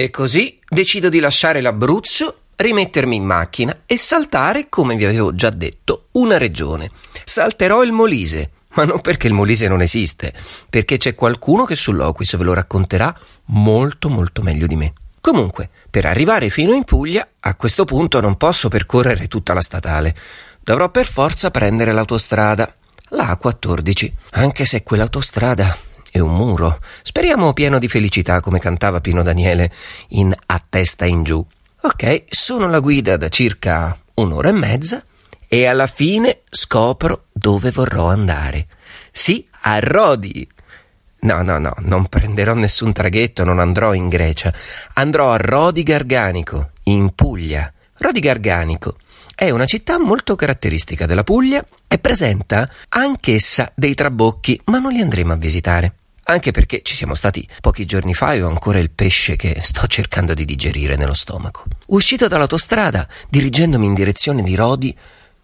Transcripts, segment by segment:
E così decido di lasciare l'Abruzzo, rimettermi in macchina e saltare, come vi avevo già detto, una regione. Salterò il Molise, ma non perché il Molise non esiste, perché c'è qualcuno che sull'Oquis ve lo racconterà molto molto meglio di me. Comunque, per arrivare fino in Puglia, a questo punto non posso percorrere tutta la statale. Dovrò per forza prendere l'autostrada, la A14, anche se quell'autostrada è un muro. Speriamo pieno di felicità come cantava Pino Daniele in A testa in giù. Ok, sono la guida da circa un'ora e mezza e alla fine scopro dove vorrò andare. Sì, a Rodi. No, no, no, non prenderò nessun traghetto, non andrò in Grecia. Andrò a Rodi Garganico, in Puglia. Rodi Garganico è una città molto caratteristica della Puglia e presenta anch'essa dei trabocchi, ma non li andremo a visitare. Anche perché ci siamo stati pochi giorni fa e ho ancora il pesce che sto cercando di digerire nello stomaco. Uscito dall'autostrada, dirigendomi in direzione di Rodi,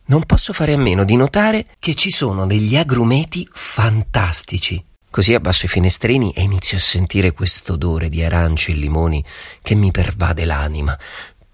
non posso fare a meno di notare che ci sono degli agrumeti fantastici. Così abbasso i finestrini e inizio a sentire questo odore di arance e limoni che mi pervade l'anima.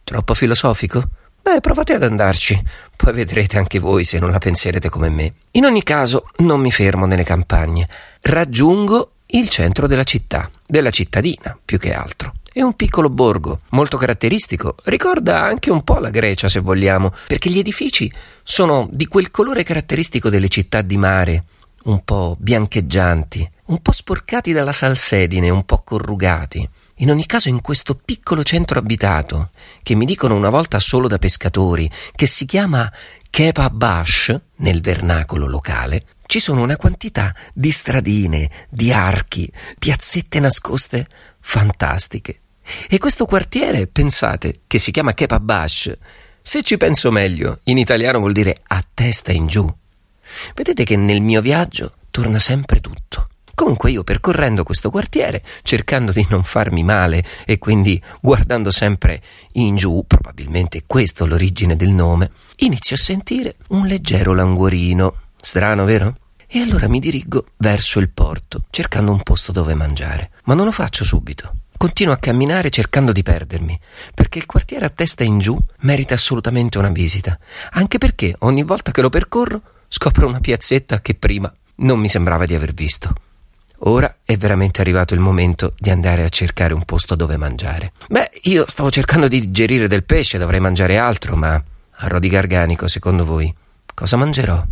Troppo filosofico? Beh, provate ad andarci, poi vedrete anche voi se non la penserete come me. In ogni caso, non mi fermo nelle campagne. Raggiungo il centro della città, della cittadina più che altro. È un piccolo borgo, molto caratteristico, ricorda anche un po' la Grecia se vogliamo, perché gli edifici sono di quel colore caratteristico delle città di mare, un po' biancheggianti, un po' sporcati dalla salsedine, un po' corrugati. In ogni caso, in questo piccolo centro abitato, che mi dicono una volta solo da pescatori, che si chiama Kepabash nel vernacolo locale, ci sono una quantità di stradine, di archi, piazzette nascoste fantastiche. E questo quartiere, pensate, che si chiama Kepabash, se ci penso meglio, in italiano vuol dire a testa in giù. Vedete che nel mio viaggio torna sempre tutto. Comunque io percorrendo questo quartiere, cercando di non farmi male e quindi guardando sempre in giù, probabilmente questo l'origine del nome, inizio a sentire un leggero languorino. Strano, vero? E allora mi dirigo verso il porto, cercando un posto dove mangiare. Ma non lo faccio subito. Continuo a camminare cercando di perdermi, perché il quartiere a testa in giù merita assolutamente una visita, anche perché ogni volta che lo percorro scopro una piazzetta che prima non mi sembrava di aver visto. Ora è veramente arrivato il momento di andare a cercare un posto dove mangiare. Beh, io stavo cercando di digerire del pesce, dovrei mangiare altro, ma a Rodi Garganico, secondo voi, cosa mangerò?